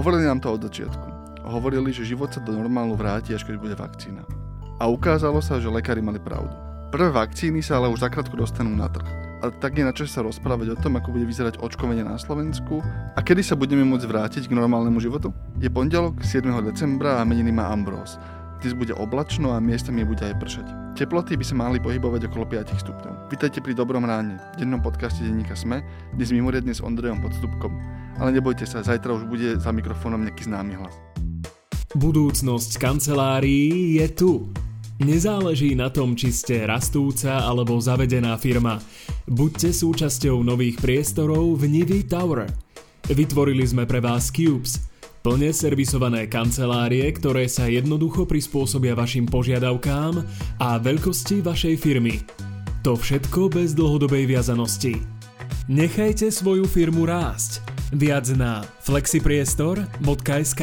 Hovorili nám to od začiatku. Hovorili, že život sa do normálu vráti, až keď bude vakcína. A ukázalo sa, že lekári mali pravdu. Prvé vakcíny sa ale už zakrátko dostanú na trh. A tak je na čas sa rozprávať o tom, ako bude vyzerať očkovanie na Slovensku a kedy sa budeme môcť vrátiť k normálnemu životu. Je pondelok 7. decembra a meniny má Ambrose. Dnes bude oblačno a miestami bude aj pršať. Teploty by sa mali pohybovať okolo 5 stupňov. Vítajte pri Dobrom ráne, dennom podcaste denníka Sme, dnes mimoriadne s Ondrejom Podstupkom. Ale nebojte sa, zajtra už bude za mikrofónom nejaký známy hlas. Budúcnosť kancelárií je tu. Nezáleží na tom, či ste rastúca alebo zavedená firma. Buďte súčasťou nových priestorov v Nivy Tower. Vytvorili sme pre vás Cubes – Plne servisované kancelárie, ktoré sa jednoducho prispôsobia vašim požiadavkám a veľkosti vašej firmy. To všetko bez dlhodobej viazanosti. Nechajte svoju firmu rásť. Viac na flexipriestor.sk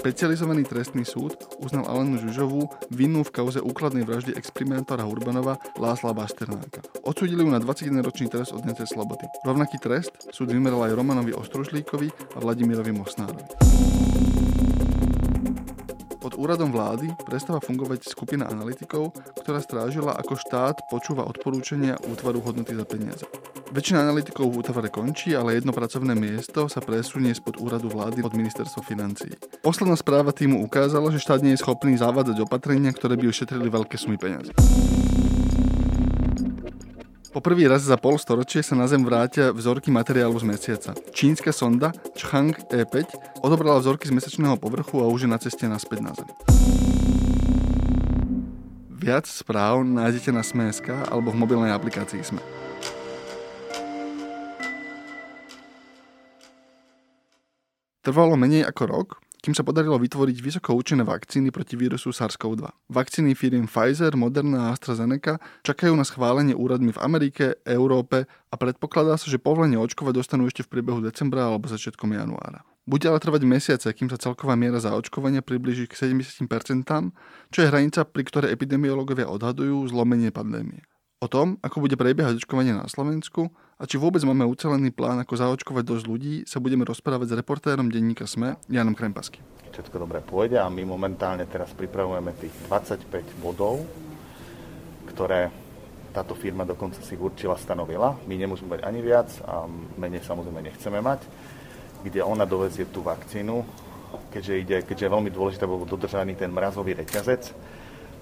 Špecializovaný trestný súd uznal Alenu Žužovú vinnú v kauze úkladnej vraždy exprimentára Urbanova Lásla Basternáka. Odsúdili ju na 21-ročný trest odňacej slobody. Rovnaký trest súd vymeral aj Romanovi Ostružlíkovi a Vladimirovi Mosnárovi. Pod úradom vlády prestáva fungovať skupina analytikov, ktorá strážila, ako štát počúva odporúčania útvaru hodnoty za peniaze. Väčšina analytikov v útvare končí, ale jedno pracovné miesto sa presunie spod úradu vlády od ministerstva financií. Posledná správa týmu ukázala, že štát nie je schopný zavádzať opatrenia, ktoré by ušetrili veľké sumy peniazy. Po prvý raz za pol storočie sa na Zem vrátia vzorky materiálu z mesiaca. Čínska sonda Chang E5 odobrala vzorky z mesačného povrchu a už je na ceste naspäť na Zem. Viac správ nájdete na Sme.sk alebo v mobilnej aplikácii Sme. Trvalo menej ako rok, kým sa podarilo vytvoriť vysoko účinné vakcíny proti vírusu SARS-CoV-2. Vakcíny firiem Pfizer, Moderna a AstraZeneca čakajú na schválenie úradmi v Amerike, Európe a predpokladá sa, že povolenie očkovať dostanú ešte v priebehu decembra alebo začiatkom januára. Bude ale trvať mesiace, kým sa celková miera zaočkovania približí k 70%, čo je hranica, pri ktorej epidemiológovia odhadujú zlomenie pandémie. O tom, ako bude prebiehať očkovanie na Slovensku a či vôbec máme ucelený plán, ako zaočkovať dosť ľudí, sa budeme rozprávať s reportérom denníka SME, Janom Krempasky. Všetko dobre pôjde a my momentálne teraz pripravujeme tých 25 bodov, ktoré táto firma dokonca si určila, stanovila. My nemôžeme mať ani viac a menej samozrejme nechceme mať, kde ona dovezie tú vakcínu, keďže, ide, keďže je veľmi dôležité, bol dodržaný ten mrazový reťazec,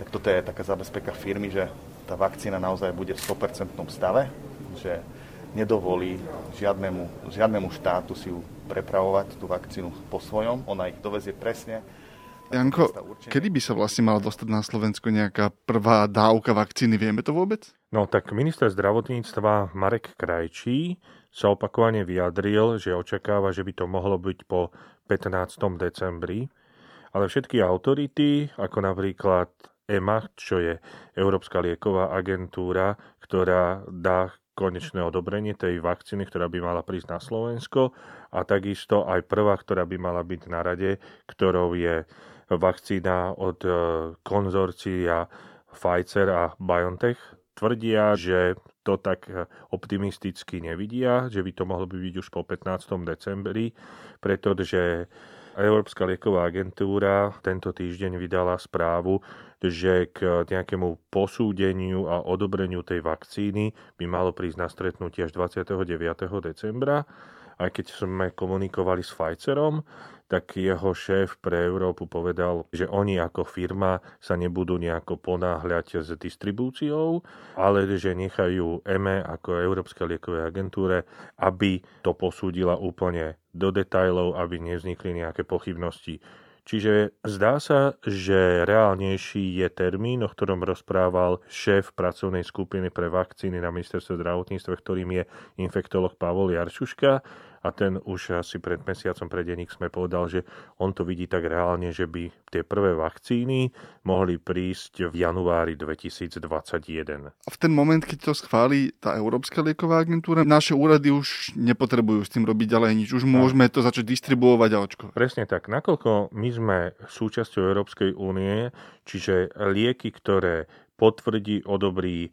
tak toto je taká zabezpeka firmy, že tá vakcína naozaj bude v 100% stave, že nedovolí žiadnemu, žiadnemu štátu si ju prepravovať, tú vakcínu po svojom. Ona ich dovezie presne. Janko, kedy by sa vlastne mala dostať na Slovensku nejaká prvá dávka vakcíny? Vieme to vôbec? No tak minister zdravotníctva Marek Krajčí sa opakovane vyjadril, že očakáva, že by to mohlo byť po 15. decembri. Ale všetky autority, ako napríklad EMA, čo je Európska lieková agentúra, ktorá dá konečné odobrenie tej vakcíny, ktorá by mala prísť na Slovensko a takisto aj prvá, ktorá by mala byť na rade, ktorou je vakcína od e, konzorcia Pfizer a BioNTech. Tvrdia, že to tak optimisticky nevidia, že by to mohlo byť už po 15. decembri, pretože Európska lieková agentúra tento týždeň vydala správu, že k nejakému posúdeniu a odobreniu tej vakcíny by malo prísť na stretnutie až 29. decembra. Aj keď sme komunikovali s Pfizerom, tak jeho šéf pre Európu povedal, že oni ako firma sa nebudú nejako ponáhľať s distribúciou, ale že nechajú EME ako Európskej liekovej agentúre, aby to posúdila úplne do detajlov, aby nevznikli nejaké pochybnosti. Čiže zdá sa, že reálnejší je termín, o ktorom rozprával šéf pracovnej skupiny pre vakcíny na ministerstve zdravotníctva, ktorým je infektolog Pavol Jaršuška a ten už asi pred mesiacom, pred denník sme povedal, že on to vidí tak reálne, že by tie prvé vakcíny mohli prísť v januári 2021. A v ten moment, keď to schváli tá Európska lieková agentúra, naše úrady už nepotrebujú s tým robiť ďalej nič. Už môžeme to začať distribuovať a očkovať. Presne tak. Nakoľko my sme súčasťou Európskej únie, čiže lieky, ktoré potvrdí, odobrí e,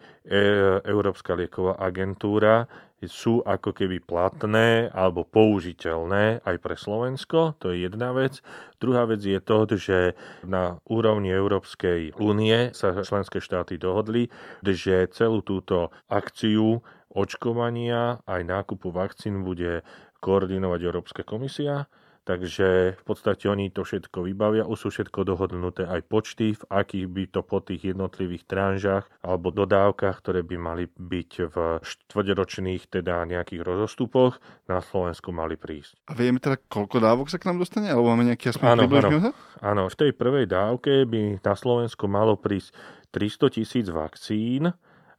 Európska lieková agentúra, sú ako keby platné alebo použiteľné aj pre Slovensko, to je jedna vec. Druhá vec je to, že na úrovni Európskej únie sa členské štáty dohodli, že celú túto akciu očkovania aj nákupu vakcín bude koordinovať Európska komisia Takže v podstate oni to všetko vybavia, už sú všetko dohodnuté aj počty, v akých by to po tých jednotlivých tranžách alebo dodávkach, ktoré by mali byť v štvrťročných teda nejakých rozostupoch na Slovensku mali prísť. A vieme teda, koľko dávok sa k nám dostane? Alebo máme nejaký aspoň áno, áno, áno, v tej prvej dávke by na Slovensku malo prísť 300 tisíc vakcín,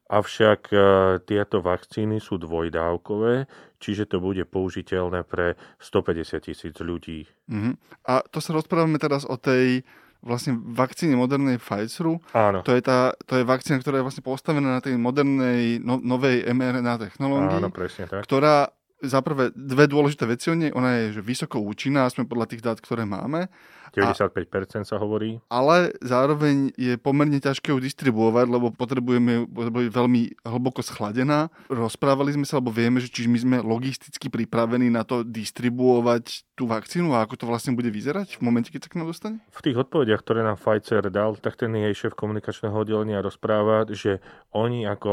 Avšak e, tieto vakcíny sú dvojdávkové, čiže to bude použiteľné pre 150 tisíc ľudí. Uh-huh. A to sa rozprávame teraz o tej vlastne vakcíne modernej Pfizeru. Áno. To je, tá, to je vakcína, ktorá je vlastne postavená na tej modernej, no, novej mRNA technológii. Áno, presne tak. Ktorá za prvé dve dôležité veci o nej. Ona je že vysoko účinná, sme podľa tých dát, ktoré máme. 95% sa hovorí. Ale zároveň je pomerne ťažké ju distribuovať, lebo potrebujeme ju veľmi hlboko schladená. Rozprávali sme sa, lebo vieme, že čiže my sme logisticky pripravení na to distribuovať tú vakcínu a ako to vlastne bude vyzerať v momente, keď sa k nám dostane? V tých odpovediach, ktoré nám Pfizer dal, tak ten jej šéf komunikačného oddelenia rozpráva, že oni ako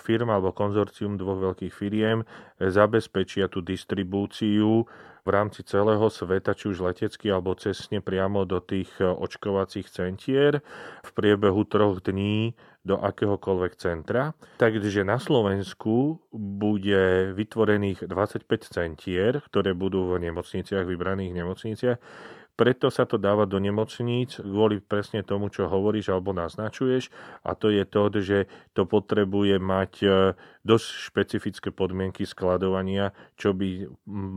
firma alebo konzorcium dvoch veľkých firiem zabezpečia tú distribúciu v rámci celého sveta, či už letecky alebo cestne priamo do tých e, očkovacích centier v priebehu troch dní do akéhokoľvek centra. Takže na Slovensku bude vytvorených 25 centier, ktoré budú v nemocniciach, vybraných nemocniciach, preto sa to dáva do nemocníc kvôli presne tomu, čo hovoríš alebo naznačuješ a to je to, že to potrebuje mať e, dosť špecifické podmienky skladovania, čo by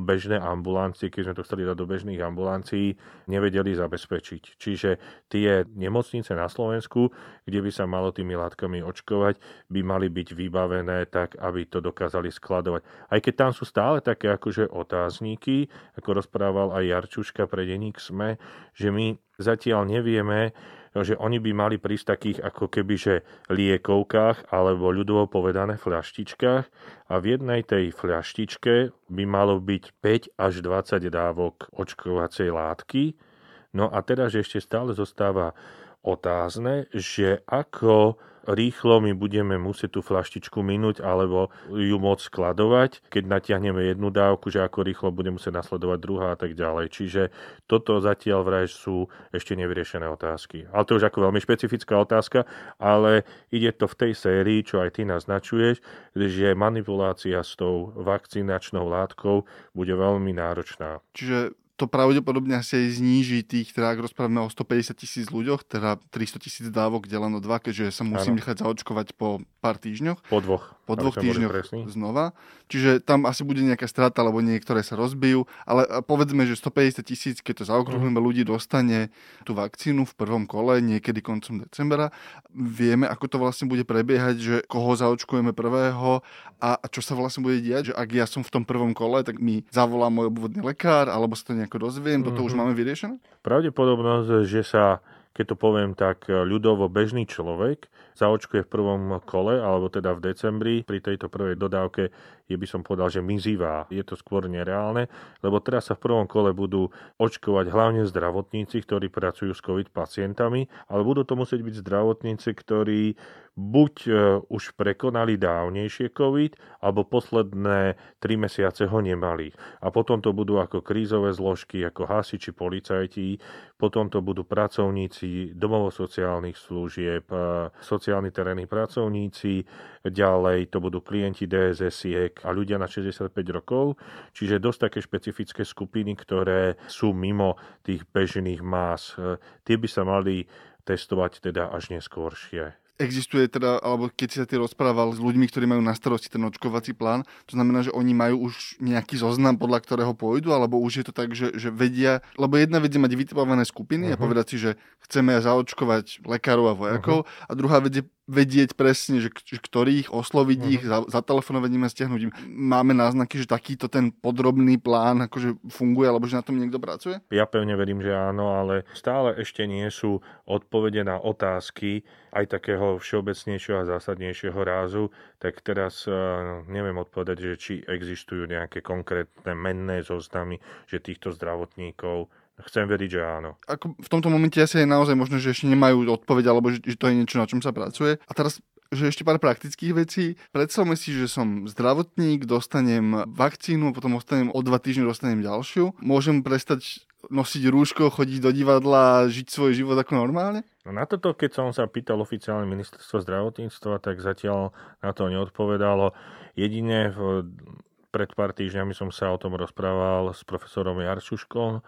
bežné ambulancie, keď sme to chceli dať do bežných ambulancií, nevedeli zabezpečiť. Čiže tie nemocnice na Slovensku, kde by sa malo tými látkami očkovať, by mali byť vybavené tak, aby to dokázali skladovať. Aj keď tam sú stále také akože otázníky, ako rozprával aj Jarčuška pre denník sme, že my zatiaľ nevieme, že oni by mali prísť takých ako keby že liekovkách alebo ľudovo povedané fľaštičkách a v jednej tej fľaštičke by malo byť 5 až 20 dávok očkovacej látky. No a teraz ešte stále zostáva otázne, že ako rýchlo my budeme musieť tú flaštičku minúť alebo ju môcť skladovať, keď natiahneme jednu dávku, že ako rýchlo bude musieť nasledovať druhá a tak ďalej. Čiže toto zatiaľ vraj sú ešte nevyriešené otázky. Ale to už ako veľmi špecifická otázka, ale ide to v tej sérii, čo aj ty naznačuješ, že manipulácia s tou vakcinačnou látkou bude veľmi náročná. Čiže to pravdepodobne asi aj zníži tých, teda ak rozprávame o 150 tisíc ľuďoch, teda 300 tisíc dávok deleno dva, keďže sa musím ano. nechať zaočkovať po pár týždňoch. Po dvoch. Po dvoch týždňoch znova. Čiže tam asi bude nejaká strata, lebo niektoré sa rozbijú. Ale povedzme, že 150 tisíc, keď to zaokrúhlime, mm. ľudí dostane tú vakcínu v prvom kole, niekedy koncom decembra. Vieme, ako to vlastne bude prebiehať, že koho zaočkujeme prvého a čo sa vlastne bude diať, že ak ja som v tom prvom kole, tak mi zavolá môj obvodný lekár, alebo sa to nejak nejako dozviem? Mm-hmm. Toto už mhm. máme vyriešené? Pravdepodobnosť, že sa keď to poviem tak ľudovo bežný človek, zaočkuje v prvom kole, alebo teda v decembri, pri tejto prvej dodávke je by som povedal, že mizivá. Je to skôr nereálne, lebo teraz sa v prvom kole budú očkovať hlavne zdravotníci, ktorí pracujú s COVID pacientami, ale budú to musieť byť zdravotníci, ktorí buď e, už prekonali dávnejšie COVID, alebo posledné 3 mesiace ho nemali. A potom to budú ako krízové zložky, ako hasiči, policajti, potom to budú pracovníci domovo-sociálnych služieb, e, sociálni terénni pracovníci, ďalej to budú klienti DSS-iek a ľudia na 65 rokov, čiže dosť také špecifické skupiny, ktoré sú mimo tých bežných más. E, tie by sa mali testovať teda až neskôršie. Existuje teda, alebo keď si sa ty rozprával s ľuďmi, ktorí majú na starosti ten očkovací plán, to znamená, že oni majú už nejaký zoznam, podľa ktorého pôjdu, alebo už je to tak, že, že vedia, lebo jedna vec je mať vytipované skupiny uh-huh. a mhm. povedať si, že chceme zaočkovať lekárov a vojakov uh-huh. a druhá vec je vedieť presne, že, ktorých, osloviť uh-huh. ich, za, zatelefonovať im a stiahnuť im. Máme náznaky, že takýto ten podrobný plán akože funguje, alebo že na tom niekto pracuje? Ja pevne verím, že áno, ale stále ešte nie sú odpovede na otázky aj takého všeobecnejšieho a zásadnejšieho rázu, tak teraz eh, neviem odpovedať, že či existujú nejaké konkrétne menné zoznamy, že týchto zdravotníkov Chcem veriť, že áno. Ako v tomto momente asi je naozaj možné, že ešte nemajú odpoveď, alebo že, že to je niečo, na čom sa pracuje. A teraz že ešte pár praktických vecí. Predstavme si, že som zdravotník, dostanem vakcínu, potom ostanem o dva týždne dostanem ďalšiu. Môžem prestať nosiť rúško, chodiť do divadla, žiť svoj život ako normálne? No na toto, keď som sa pýtal oficiálne ministerstvo zdravotníctva, tak zatiaľ na to neodpovedalo. Jedine v, pred pár týždňami som sa o tom rozprával s profesorom Jarčuškom,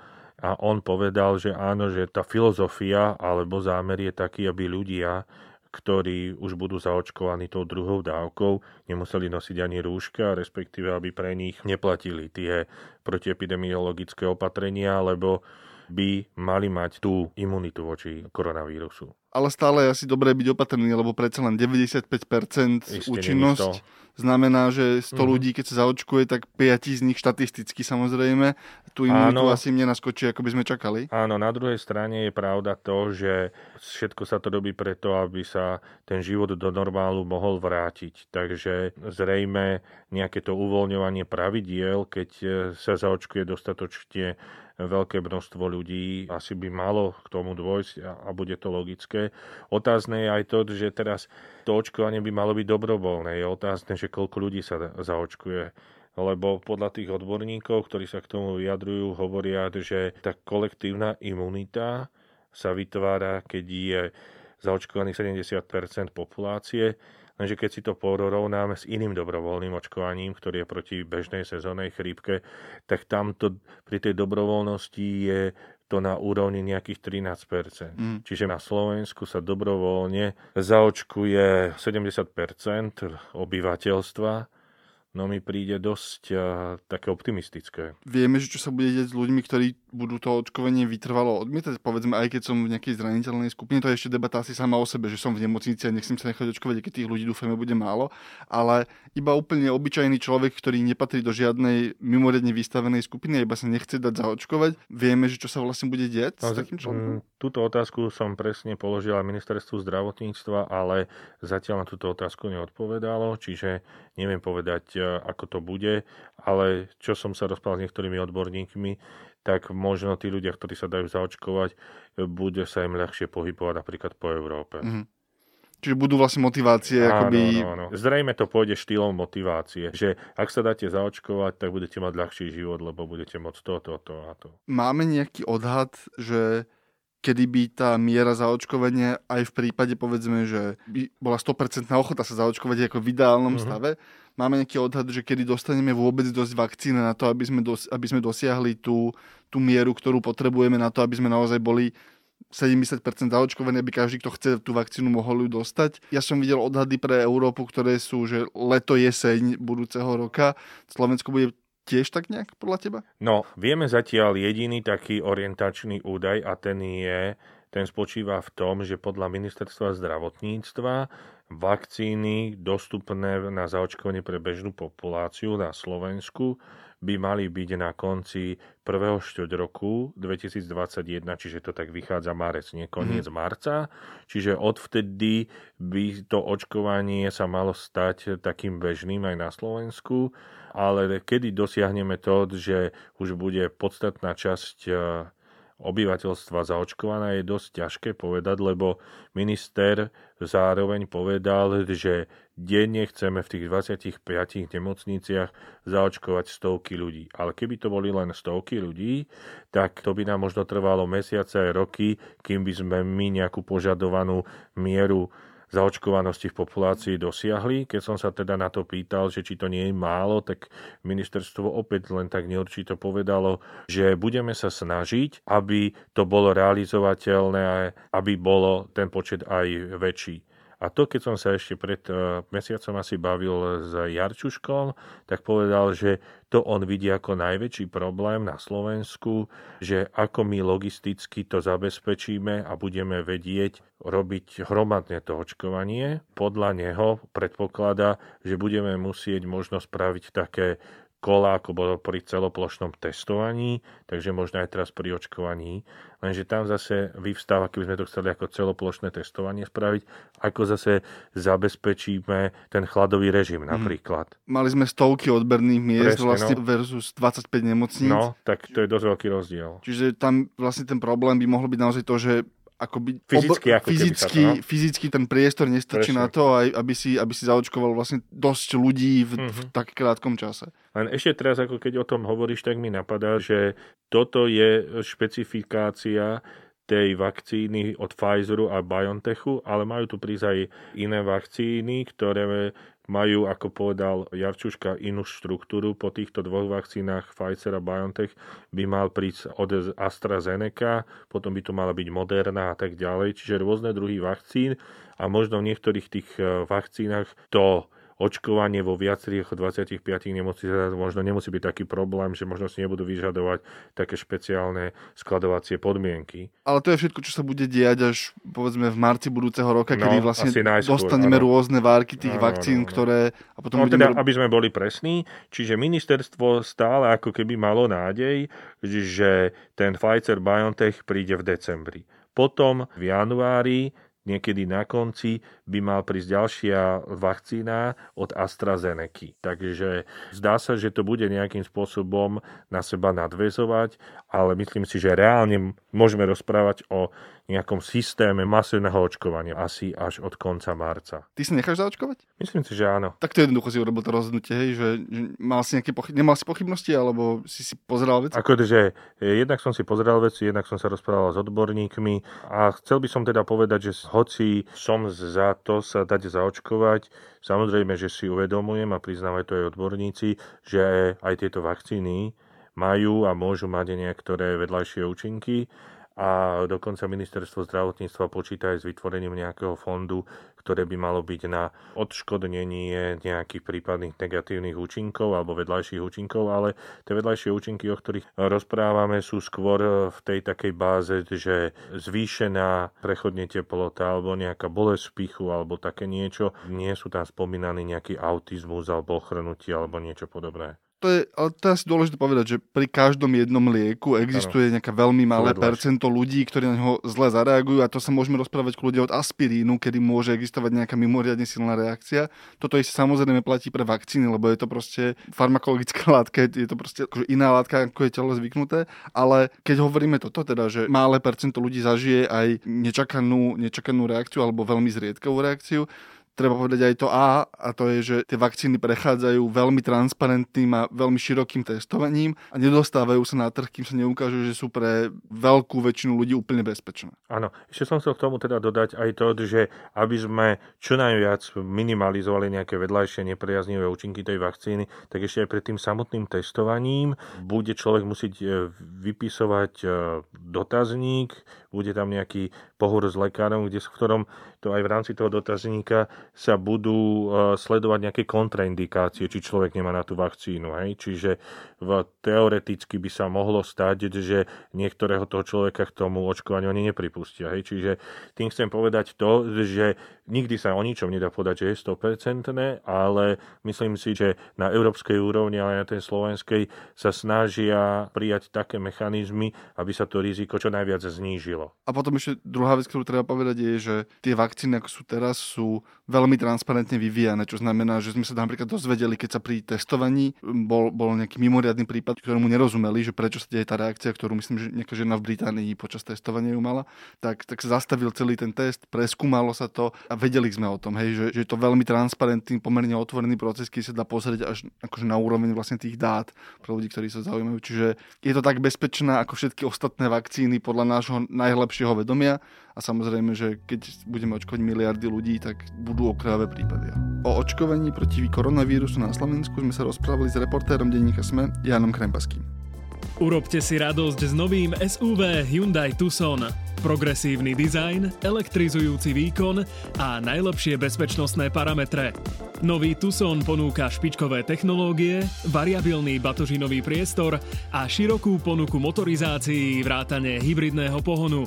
a on povedal, že áno, že tá filozofia alebo zámer je taký, aby ľudia, ktorí už budú zaočkovaní tou druhou dávkou, nemuseli nosiť ani rúška, respektíve aby pre nich neplatili tie protiepidemiologické opatrenia, lebo by mali mať tú imunitu voči koronavírusu. Ale stále je asi dobré byť opatrný, lebo predsa len 95% Isté účinnosť znamená, že 100 mm-hmm. ľudí, keď sa zaočkuje, tak 5 z nich štatisticky samozrejme tú imunitu Áno. asi mne naskočí, ako by sme čakali. Áno, na druhej strane je pravda to, že všetko sa to robí preto, aby sa ten život do normálu mohol vrátiť. Takže zrejme nejaké to uvoľňovanie pravidiel, keď sa zaočkuje dostatočne veľké množstvo ľudí, asi by malo k tomu dôjsť a bude to logické. Otázne je aj to, že teraz to očkovanie by malo byť dobrovoľné. Je otázne, že koľko ľudí sa zaočkuje. Lebo podľa tých odborníkov, ktorí sa k tomu vyjadrujú, hovoria, že tá kolektívna imunita sa vytvára, keď je zaočkovaných 70% populácie Lenže keď si to porovnáme s iným dobrovoľným očkovaním, ktorý je proti bežnej sezónnej chrípke, tak tamto pri tej dobrovoľnosti je to na úrovni nejakých 13%. Mm. Čiže na Slovensku sa dobrovoľne zaočkuje 70% obyvateľstva no mi príde dosť uh, také optimistické. Vieme, že čo sa bude deť s ľuďmi, ktorí budú to očkovanie vytrvalo odmietať, povedzme aj keď som v nejakej zraniteľnej skupine, to je ešte debata asi sama o sebe, že som v nemocnici a nechcem sa nechať očkovať, keď tých ľudí dúfame bude málo, ale iba úplne obyčajný človek, ktorý nepatrí do žiadnej mimoriadne vystavenej skupiny, iba sa nechce dať zaočkovať, vieme, že čo sa vlastne bude deť no, s takým človekom? Túto otázku som presne položila ministerstvu zdravotníctva, ale zatiaľ na túto otázku neodpovedalo, čiže neviem povedať ako to bude, ale čo som sa rozprával s niektorými odborníkmi, tak možno tí ľudia, ktorí sa dajú zaočkovať, bude sa im ľahšie pohybovať napríklad po Európe. Mm-hmm. Čiže budú vlastne motivácie, áno, akoby... Áno, áno. Zrejme to pôjde štýlom motivácie, že ak sa dáte zaočkovať, tak budete mať ľahší život, lebo budete môcť to, to, to a to. Máme nejaký odhad, že kedy by tá miera zaočkovania aj v prípade, povedzme, že by bola 100% ochota sa zaočkovať ako v ideálnom uh-huh. stave, máme nejaký odhad, že kedy dostaneme vôbec dosť vakcíny na to, aby sme, dos- aby sme dosiahli tú, tú mieru, ktorú potrebujeme na to, aby sme naozaj boli 70% zaočkovaní, aby každý, kto chce tú vakcínu, mohol ju dostať. Ja som videl odhady pre Európu, ktoré sú, že leto, jeseň budúceho roka. Slovensko bude tiež tak nejak podľa teba? No, vieme zatiaľ jediný taký orientačný údaj a ten je, ten spočíva v tom, že podľa ministerstva zdravotníctva vakcíny dostupné na zaočkovanie pre bežnú populáciu na Slovensku by mali byť na konci prvého štvrť roku 2021, čiže to tak vychádza marec, nie koniec mm. marca. Čiže odvtedy by to očkovanie sa malo stať takým bežným aj na Slovensku, ale kedy dosiahneme to, že už bude podstatná časť obyvateľstva zaočkovaná je dosť ťažké povedať, lebo minister zároveň povedal, že denne chceme v tých 25 nemocniciach zaočkovať stovky ľudí. Ale keby to boli len stovky ľudí, tak to by nám možno trvalo mesiace aj roky, kým by sme my nejakú požadovanú mieru zaočkovanosti v populácii dosiahli. Keď som sa teda na to pýtal, že či to nie je málo, tak ministerstvo opäť len tak neurčito povedalo, že budeme sa snažiť, aby to bolo realizovateľné, aby bolo ten počet aj väčší. A to, keď som sa ešte pred uh, mesiacom asi bavil s Jarčuškom, tak povedal, že to on vidí ako najväčší problém na Slovensku, že ako my logisticky to zabezpečíme a budeme vedieť robiť hromadne to očkovanie. Podľa neho predpokladá, že budeme musieť možno spraviť také kola, ako bolo pri celoplošnom testovaní, takže možno aj teraz pri očkovaní. Lenže tam zase vyvstáva, keby sme to chceli ako celoplošné testovanie spraviť, ako zase zabezpečíme ten chladový režim mhm. napríklad. Hmm. Mali sme stovky odberných miest Presne, vlastne no. versus 25 nemocníc. No, tak to je dosť veľký rozdiel. Čiže tam vlastne ten problém by mohol byť naozaj to, že akoby fyzicky, ob, ako fyzicky, to, no? fyzicky ten priestor nestačí Presne. na to, aj, aby, si, aby si zaočkoval vlastne dosť ľudí v, mm-hmm. v mhm. tak krátkom čase. Len ešte teraz, ako keď o tom hovoríš, tak mi napadá, že toto je špecifikácia tej vakcíny od Pfizeru a BioNTechu, ale majú tu prísť aj iné vakcíny, ktoré majú, ako povedal Jarčuška, inú štruktúru. Po týchto dvoch vakcínach Pfizer a BioNTech by mal prísť od AstraZeneca, potom by to mala byť Moderna a tak ďalej. Čiže rôzne druhy vakcín a možno v niektorých tých eh, vakcínach to očkovanie vo viacerých 25 nemocniciach možno nemusí byť taký problém, že možno si nebudú vyžadovať také špeciálne skladovacie podmienky. Ale to je všetko, čo sa bude diať až povedzme v marci budúceho roka, no, kedy vlastne najskôr, dostaneme áno. rôzne várky tých áno, vakcín, áno, ktoré... A potom no budeme... teda, aby sme boli presní, čiže ministerstvo stále ako keby malo nádej, že ten Pfizer-BioNTech príde v decembri. Potom v januári niekedy na konci by mal prísť ďalšia vakcína od AstraZeneca. Takže zdá sa, že to bude nejakým spôsobom na seba nadvezovať, ale myslím si, že reálne môžeme rozprávať o nejakom systéme masívneho očkovania asi až od konca marca. Ty si necháš zaočkovať? Myslím si, že áno. Tak to jednoducho si urobil to rozhodnutie, hej, že, mal si nejaké pochy- nemal si pochybnosti, alebo si si pozeral veci? Ako, že jednak som si pozeral veci, jednak som sa rozprával s odborníkmi a chcel by som teda povedať, že hoci som za to sa dať zaočkovať, samozrejme, že si uvedomujem a priznávajú to aj odborníci, že aj tieto vakcíny majú a môžu mať niektoré vedľajšie účinky a dokonca ministerstvo zdravotníctva počíta aj s vytvorením nejakého fondu, ktoré by malo byť na odškodnenie nejakých prípadných negatívnych účinkov alebo vedľajších účinkov, ale tie vedľajšie účinky, o ktorých rozprávame, sú skôr v tej takej báze, že zvýšená prechodne teplota alebo nejaká bolesť pichu alebo také niečo. Nie sú tam spomínaní nejaký autizmus alebo ochrnutie alebo niečo podobné to je, ale asi dôležité povedať, že pri každom jednom lieku existuje nejaké veľmi malé percento ľudí, ktorí na neho zle zareagujú a to sa môžeme rozprávať ľudia od aspirínu, kedy môže existovať nejaká mimoriadne silná reakcia. Toto isté samozrejme platí pre vakcíny, lebo je to proste farmakologická látka, je to proste akože iná látka, ako je telo zvyknuté, ale keď hovoríme toto teda, že malé percento ľudí zažije aj nečakanú, nečakanú reakciu alebo veľmi zriedkavú reakciu, treba povedať aj to A, a to je, že tie vakcíny prechádzajú veľmi transparentným a veľmi širokým testovaním a nedostávajú sa na trh, kým sa neukážu, že sú pre veľkú väčšinu ľudí úplne bezpečné. Áno, ešte som chcel k tomu teda dodať aj to, že aby sme čo najviac minimalizovali nejaké vedľajšie nepriaznivé účinky tej vakcíny, tak ešte aj pred tým samotným testovaním bude človek musieť e, vypisovať e, dotazník, bude tam nejaký pohovor s lekárom, kde, v ktorom to aj v rámci toho dotazníka sa budú e, sledovať nejaké kontraindikácie, či človek nemá na tú vakcínu. Hej? Čiže v, teoreticky by sa mohlo stať, že niektorého toho človeka k tomu očkovaniu ani nepripustia. Hej? Čiže tým chcem povedať to, že nikdy sa o ničom nedá povedať, že je 100%, ale myslím si, že na európskej úrovni, ale aj na tej slovenskej sa snažia prijať také mechanizmy, aby sa to riziko čo najviac znížilo. A potom ešte druhá vec, ktorú treba povedať, je, že tie vakcíny, ako sú teraz, sú veľmi transparentne vyvíjane, čo znamená, že sme sa napríklad dozvedeli, keď sa pri testovaní bol, bol nejaký mimoriadný prípad, ktorému nerozumeli, že prečo sa deje tá reakcia, ktorú myslím, že nejaká žena v Británii počas testovania ju mala, tak, tak sa zastavil celý ten test, preskúmalo sa to vedeli sme o tom, hej, že, že je to veľmi transparentný, pomerne otvorený proces, keď sa dá pozrieť až akože na úroveň vlastne tých dát pre ľudí, ktorí sa zaujímajú. Čiže je to tak bezpečná ako všetky ostatné vakcíny podľa nášho najlepšieho vedomia a samozrejme, že keď budeme očkovať miliardy ľudí, tak budú okravé prípady. O očkovaní proti koronavírusu na Slovensku sme sa rozprávali s reportérom denníka SME Janom Krempaským. Urobte si radosť s novým SUV Hyundai Tucson. Progresívny dizajn, elektrizujúci výkon a najlepšie bezpečnostné parametre. Nový Tucson ponúka špičkové technológie, variabilný batožinový priestor a širokú ponuku motorizácií vrátane hybridného pohonu.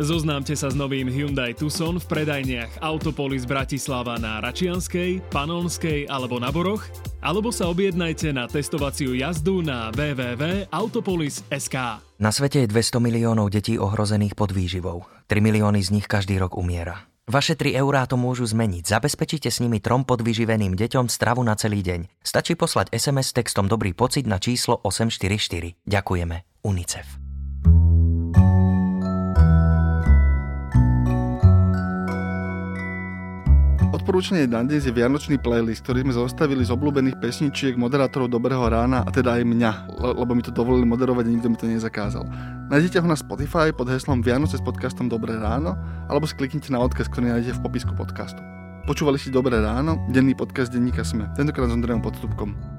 Zoznámte sa s novým Hyundai Tucson v predajniach Autopolis Bratislava na Račianskej, Panonskej alebo na Boroch, alebo sa objednajte na testovaciu jazdu na www.autopolis.sk. Na svete je 200 miliónov detí ohrozených pod výživou. 3 milióny z nich každý rok umiera. Vaše 3 eurá to môžu zmeniť. Zabezpečite s nimi trom podvyživeným deťom stravu na celý deň. Stačí poslať SMS textom Dobrý pocit na číslo 844. Ďakujeme. UNICEF. Odporúčanie na dnes je Vianočný playlist, ktorý sme zostavili z obľúbených pesničiek moderátorov Dobrého rána a teda aj mňa, lebo mi to dovolili moderovať a nikto mi to nezakázal. Nájdete ho na Spotify pod heslom Vianoce s podcastom Dobré ráno alebo si kliknite na odkaz, ktorý nájdete v popisku podcastu. Počúvali ste Dobré ráno, denný podcast denníka Sme, tentokrát s Andrejom Podstupkom.